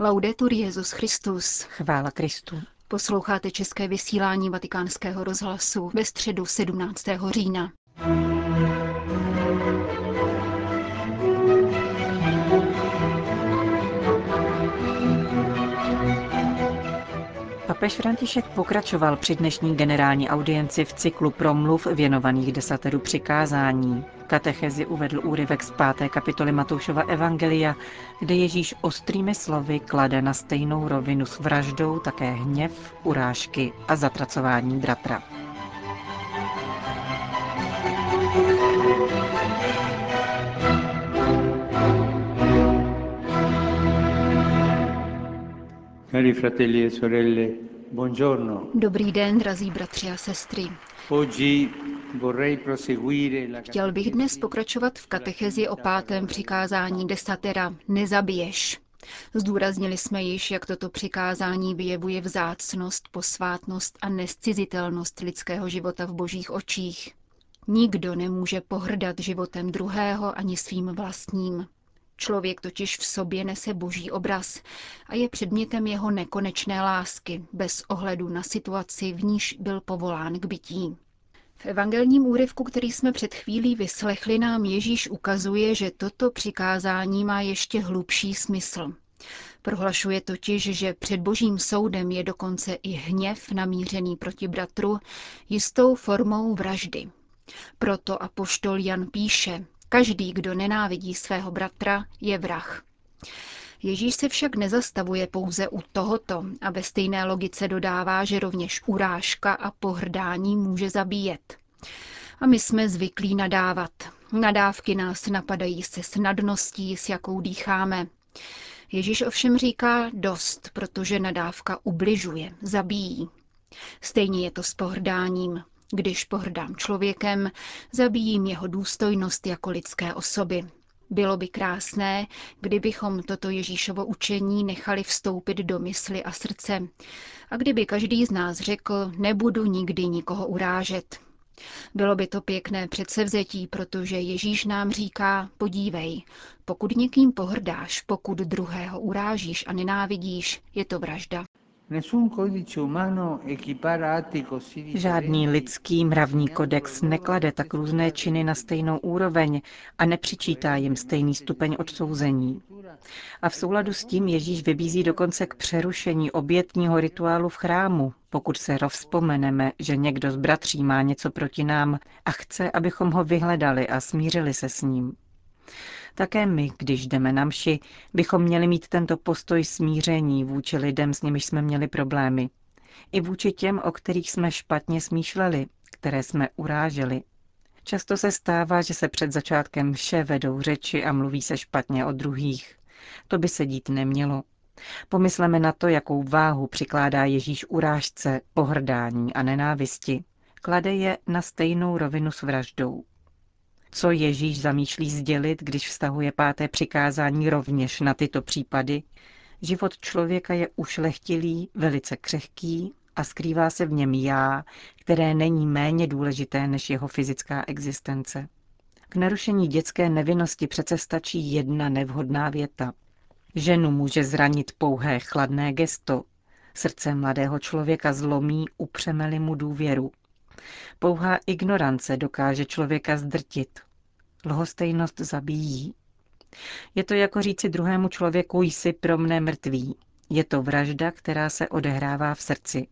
Laudetur Jezus Christus. Chvála Kristu. Posloucháte české vysílání Vatikánského rozhlasu ve středu 17. října. Papež František pokračoval při dnešní generální audienci v cyklu promluv věnovaných desateru přikázání. Katechezi uvedl úryvek z páté kapitoly Matoušova Evangelia, kde Ježíš ostrými slovy klade na stejnou rovinu s vraždou také hněv, urážky a zatracování bratra. Cari fratelli e sorelle, buongiorno. Dobrý den, drazí bratři a sestry. Chtěl bych dnes pokračovat v katechezi o pátém přikázání desatera Nezabiješ. Zdůraznili jsme již, jak toto přikázání vyjevuje vzácnost, posvátnost a nescizitelnost lidského života v božích očích. Nikdo nemůže pohrdat životem druhého ani svým vlastním. Člověk totiž v sobě nese boží obraz a je předmětem jeho nekonečné lásky, bez ohledu na situaci, v níž byl povolán k bytí. V evangelním úryvku, který jsme před chvílí vyslechli, nám Ježíš ukazuje, že toto přikázání má ještě hlubší smysl. Prohlašuje totiž, že před božím soudem je dokonce i hněv namířený proti bratru jistou formou vraždy. Proto apoštol Jan píše, Každý, kdo nenávidí svého bratra, je vrah. Ježíš se však nezastavuje pouze u tohoto a ve stejné logice dodává, že rovněž urážka a pohrdání může zabíjet. A my jsme zvyklí nadávat. Nadávky nás napadají se snadností, s jakou dýcháme. Ježíš ovšem říká dost, protože nadávka ubližuje, zabíjí. Stejně je to s pohrdáním. Když pohrdám člověkem, zabíjím jeho důstojnost jako lidské osoby. Bylo by krásné, kdybychom toto Ježíšovo učení nechali vstoupit do mysli a srdce a kdyby každý z nás řekl, nebudu nikdy nikoho urážet. Bylo by to pěkné předsevzetí, protože Ježíš nám říká, podívej, pokud někým pohrdáš, pokud druhého urážíš a nenávidíš, je to vražda. Žádný lidský mravní kodex neklade tak různé činy na stejnou úroveň a nepřičítá jim stejný stupeň odsouzení. A v souladu s tím Ježíš vybízí dokonce k přerušení obětního rituálu v chrámu, pokud se rozpomeneme, že někdo z bratří má něco proti nám a chce, abychom ho vyhledali a smířili se s ním. Také my, když jdeme na mši, bychom měli mít tento postoj smíření vůči lidem, s nimiž jsme měli problémy. I vůči těm, o kterých jsme špatně smýšleli, které jsme uráželi. Často se stává, že se před začátkem vše vedou řeči a mluví se špatně o druhých. To by se dít nemělo. Pomysleme na to, jakou váhu přikládá Ježíš urážce, pohrdání a nenávisti. Klade je na stejnou rovinu s vraždou. Co Ježíš zamýšlí sdělit, když vztahuje páté přikázání rovněž na tyto případy? Život člověka je ušlechtilý, velice křehký a skrývá se v něm já, které není méně důležité než jeho fyzická existence. K narušení dětské nevinnosti přece stačí jedna nevhodná věta. Ženu může zranit pouhé chladné gesto. Srdce mladého člověka zlomí, upřemeli mu důvěru. Pouhá ignorance dokáže člověka zdrtit. Lhostejnost zabíjí. Je to jako říci druhému člověku jsi pro mne mrtvý. Je to vražda, která se odehrává v srdci.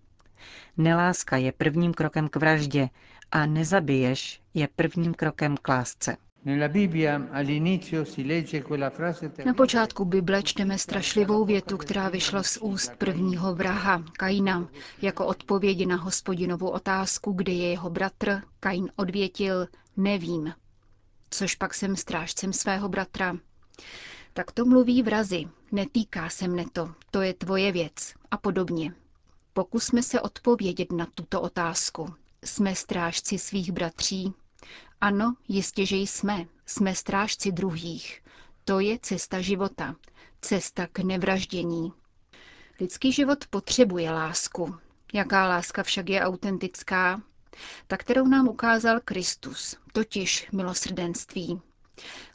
Neláska je prvním krokem k vraždě a nezabiješ je prvním krokem k lásce. Na počátku Bible čteme strašlivou větu, která vyšla z úst prvního vraha, Kaina, jako odpověď na hospodinovu otázku, kde je jeho bratr. Kain odvětil, nevím. Což pak jsem strážcem svého bratra. Tak to mluví vrazy, netýká se mne to, to je tvoje věc a podobně. Pokusme se odpovědět na tuto otázku. Jsme strážci svých bratří, ano, jistě, že jsme. Jsme strážci druhých. To je cesta života. Cesta k nevraždění. Lidský život potřebuje lásku. Jaká láska však je autentická? Ta, kterou nám ukázal Kristus, totiž milosrdenství.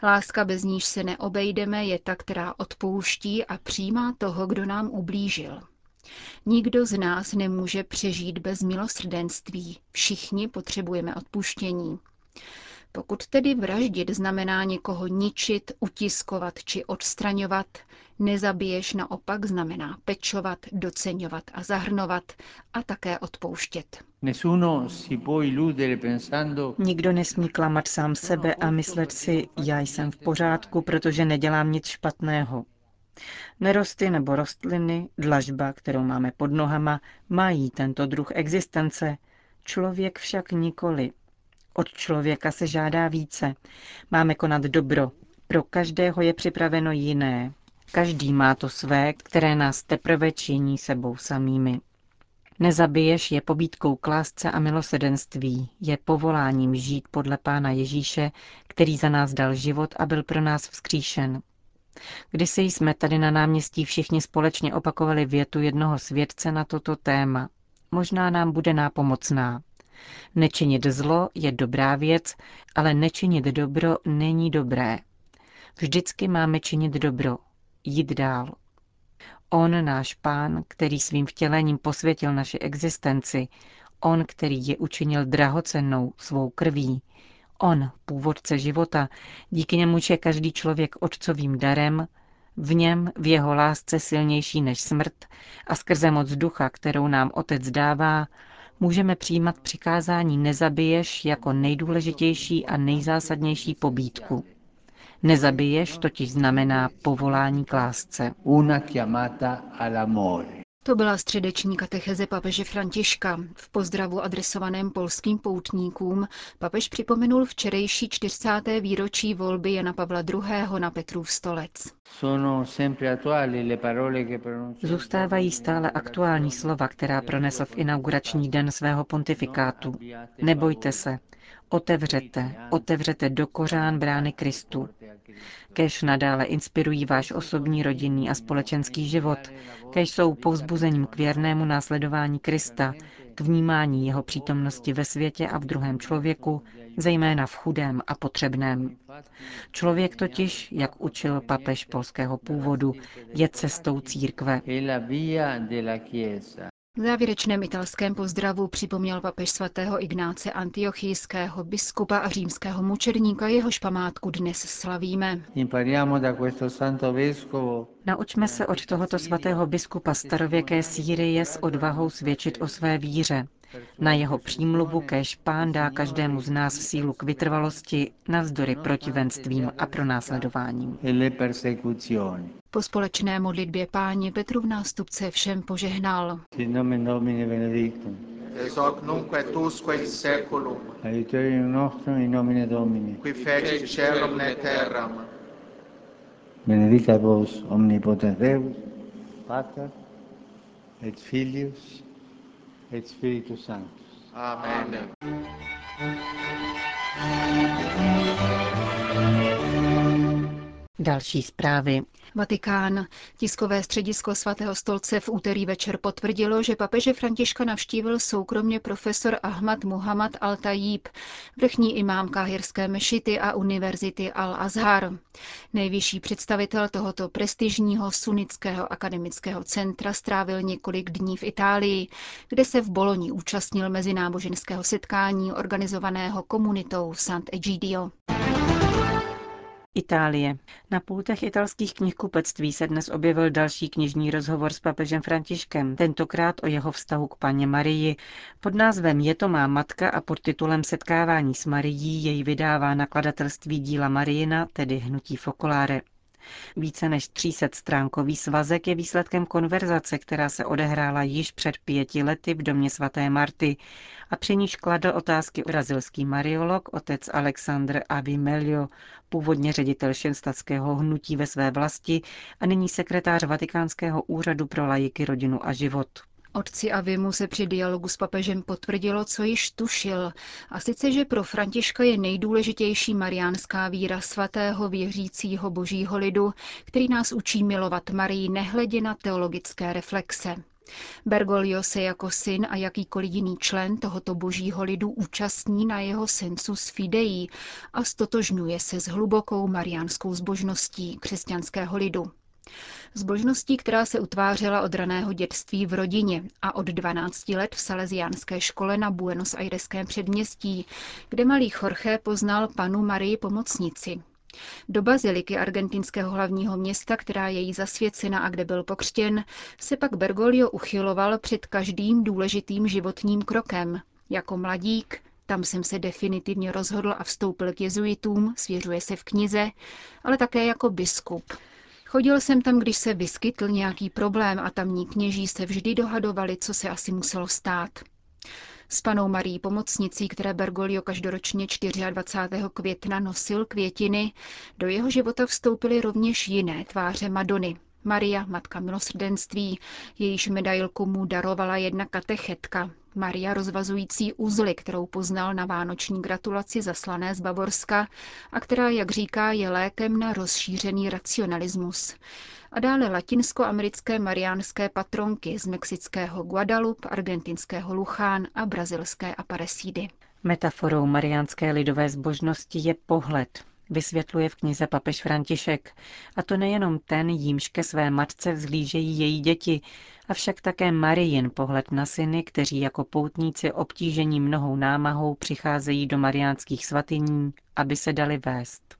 Láska, bez níž se neobejdeme, je ta, která odpouští a přijímá toho, kdo nám ublížil. Nikdo z nás nemůže přežít bez milosrdenství. Všichni potřebujeme odpuštění. Pokud tedy vraždit znamená někoho ničit, utiskovat či odstraňovat, nezabiješ naopak znamená pečovat, doceňovat a zahrnovat a také odpouštět. Nikdo nesmí klamat sám sebe a myslet si, já jsem v pořádku, protože nedělám nic špatného. Nerosty nebo rostliny, dlažba, kterou máme pod nohama, mají tento druh existence, člověk však nikoli. Od člověka se žádá více. Máme konat dobro. Pro každého je připraveno jiné. Každý má to své, které nás teprve činí sebou samými. Nezabiješ je pobídkou k lásce a milosedenství, je povoláním žít podle Pána Ježíše, který za nás dal život a byl pro nás vzkříšen. Kdysi jsme tady na náměstí všichni společně opakovali větu jednoho svědce na toto téma. Možná nám bude nápomocná. Nečinit zlo je dobrá věc, ale nečinit dobro není dobré. Vždycky máme činit dobro, jít dál. On, náš pán, který svým vtělením posvětil naši existenci, on, který je učinil drahocennou svou krví, on, původce života, díky němu je každý člověk otcovým darem, v něm, v jeho lásce silnější než smrt a skrze moc ducha, kterou nám Otec dává, můžeme přijímat přikázání nezabiješ jako nejdůležitější a nejzásadnější pobídku. Nezabiješ totiž znamená povolání k lásce. Una chiamata all'amore. To byla středeční katecheze papeže Františka. V pozdravu adresovaném polským poutníkům papež připomenul včerejší 40. výročí volby Jana Pavla II. na Petrův stolec. Zůstávají stále aktuální slova, která pronesl v inaugurační den svého pontifikátu. Nebojte se, otevřete, otevřete do kořán brány Kristu. Kež nadále inspirují váš osobní, rodinný a společenský život, kež jsou povzbuzením k věrnému následování Krista, k vnímání jeho přítomnosti ve světě a v druhém člověku, zejména v chudém a potřebném. Člověk totiž, jak učil papež polského původu, je cestou církve. V závěrečném italském pozdravu připomněl papež svatého Ignáce Antiochijského biskupa a římského mučedníka, jehož památku dnes slavíme. Naučme se od tohoto svatého biskupa starověké Sýrie s odvahou svědčit o své víře. Na jeho přímluvu kež pán dá každému z nás sílu k vytrvalosti navzdory protivenstvím a pronásledováním. Po společné modlitbě páně Petru v nástupce všem požehnal. Sit nomen Domini benedictum. ex hoc nunc et usque in seculum, Aiuterium nostrum in nomine Domini. qui feci celum et terram, Benedicat vos omnipotens Deus, Pater, et Filius, et Spiritus Sanctus. Amen. Další zprávy. Vatikán. Tiskové středisko svatého stolce v úterý večer potvrdilo, že papeže Františka navštívil soukromně profesor Ahmad Muhammad al-Tajib, vrchní imám káhirské mešity a univerzity Al-Azhar. Nejvyšší představitel tohoto prestižního sunnického akademického centra strávil několik dní v Itálii, kde se v Boloni účastnil mezináboženského setkání organizovaného komunitou Sant'Egidio. Itálie. Na pultech italských knihkupectví se dnes objevil další knižní rozhovor s papežem Františkem, tentokrát o jeho vztahu k paně Marii. Pod názvem Je to má matka a pod titulem Setkávání s Marií jej vydává nakladatelství díla Marijina, tedy Hnutí Focolare. Více než 300 stránkový svazek je výsledkem konverzace, která se odehrála již před pěti lety v domě svaté Marty a při níž kladl otázky brazilský mariolog otec Alexandr Avimelio, původně ředitel šenstatského hnutí ve své vlasti a nyní sekretář Vatikánského úřadu pro lajiky, rodinu a život. Otci Avimu se při dialogu s papežem potvrdilo, co již tušil, a sice, že pro Františka je nejdůležitější mariánská víra svatého věřícího božího lidu, který nás učí milovat Marii nehledě na teologické reflexe. Bergoglio se jako syn a jakýkoliv jiný člen tohoto božího lidu účastní na jeho sensus fidei a stotožňuje se s hlubokou mariánskou zbožností křesťanského lidu. Zbožností, která se utvářela od raného dětství v rodině a od 12 let v salesiánské škole na Buenos Aireském předměstí, kde malý Jorge poznal panu Marii pomocnici, do baziliky argentinského hlavního města, která je jí zasvěcena a kde byl pokřtěn, se pak Bergoglio uchyloval před každým důležitým životním krokem. Jako mladík, tam jsem se definitivně rozhodl a vstoupil k jezuitům, svěřuje se v knize, ale také jako biskup. Chodil jsem tam, když se vyskytl nějaký problém a tamní kněží se vždy dohadovali, co se asi muselo stát. S panou Marí pomocnicí, které Bergoglio každoročně 24. května nosil květiny, do jeho života vstoupily rovněž jiné tváře Madony. Maria, matka milosrdenství, jejíž medailku mu darovala jedna katechetka, Maria rozvazující uzly, kterou poznal na vánoční gratulaci zaslané z Bavorska a která, jak říká, je lékem na rozšířený racionalismus. A dále latinskoamerické mariánské patronky z mexického Guadalupe, argentinského Luchán a brazilské Aparecidy. Metaforou mariánské lidové zbožnosti je pohled, vysvětluje v knize papež František. A to nejenom ten, jímž ke své matce vzhlížejí její děti, avšak také Marijin pohled na syny, kteří jako poutníci obtížení mnohou námahou přicházejí do mariánských svatyní, aby se dali vést.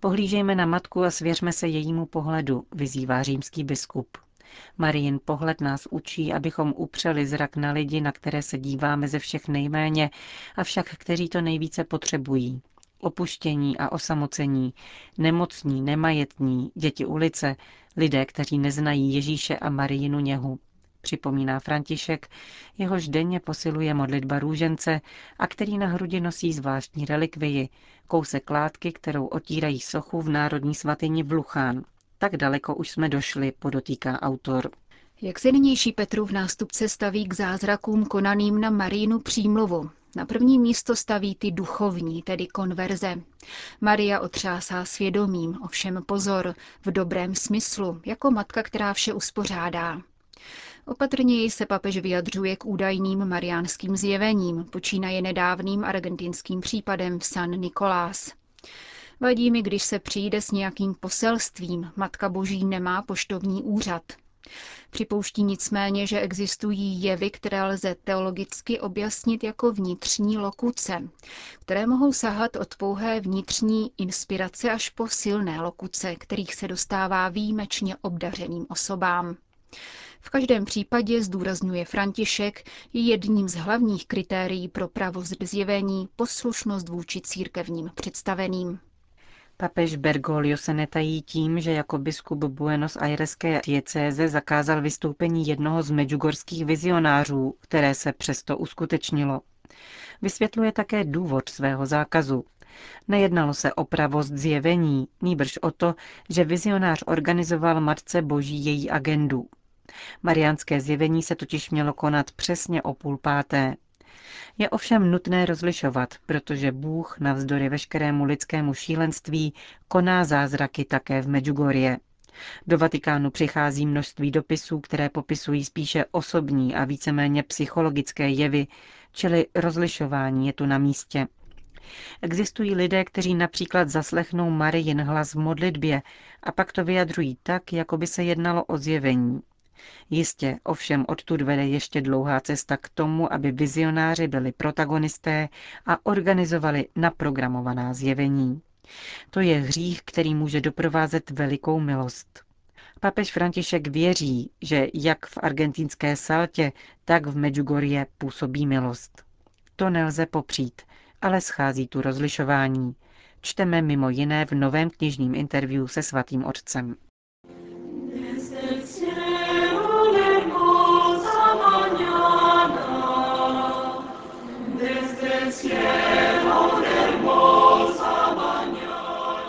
Pohlížejme na matku a svěřme se jejímu pohledu, vyzývá římský biskup. Marijin pohled nás učí, abychom upřeli zrak na lidi, na které se díváme ze všech nejméně, avšak kteří to nejvíce potřebují. Opuštění a osamocení, nemocní, nemajetní, děti ulice, lidé, kteří neznají Ježíše a Marijinu něhu. Připomíná František, jehož denně posiluje modlitba růžence a který na hrudi nosí zvláštní relikvii, kousek látky, kterou otírají sochu v Národní svatyni v Luchán. Tak daleko už jsme došli, podotýká autor. Jak se nynější Petrův nástupce staví k zázrakům konaným na Marínu přímluvu. Na první místo staví ty duchovní, tedy konverze. Maria otřásá svědomím, ovšem pozor, v dobrém smyslu, jako matka, která vše uspořádá. Opatrněji se papež vyjadřuje k údajným mariánským zjevením, počínaje nedávným argentinským případem v San Nicolás. Vadí mi, když se přijde s nějakým poselstvím, Matka Boží nemá poštovní úřad. Připouští nicméně, že existují jevy, které lze teologicky objasnit jako vnitřní lokuce, které mohou sahat od pouhé vnitřní inspirace až po silné lokuce, kterých se dostává výjimečně obdařeným osobám. V každém případě, zdůrazňuje František, je jedním z hlavních kritérií pro pravost zjevení poslušnost vůči církevním představeným. Papež Bergoglio se netají tím, že jako biskup Buenos Aireské diecéze zakázal vystoupení jednoho z medjugorských vizionářů, které se přesto uskutečnilo. Vysvětluje také důvod svého zákazu. Nejednalo se o pravost zjevení, nýbrž o to, že vizionář organizoval Matce Boží její agendu. Mariánské zjevení se totiž mělo konat přesně o půl páté. Je ovšem nutné rozlišovat, protože Bůh navzdory veškerému lidskému šílenství koná zázraky také v Medjugorje. Do Vatikánu přichází množství dopisů, které popisují spíše osobní a víceméně psychologické jevy, čili rozlišování je tu na místě. Existují lidé, kteří například zaslechnou Marijin hlas v modlitbě a pak to vyjadřují tak, jako by se jednalo o zjevení. Jistě, ovšem odtud vede ještě dlouhá cesta k tomu, aby vizionáři byli protagonisté a organizovali naprogramovaná zjevení. To je hřích, který může doprovázet velikou milost. Papež František věří, že jak v argentinské Saltě, tak v Medjugorje působí milost. To nelze popřít, ale schází tu rozlišování. Čteme mimo jiné v novém knižním interview se svatým otcem.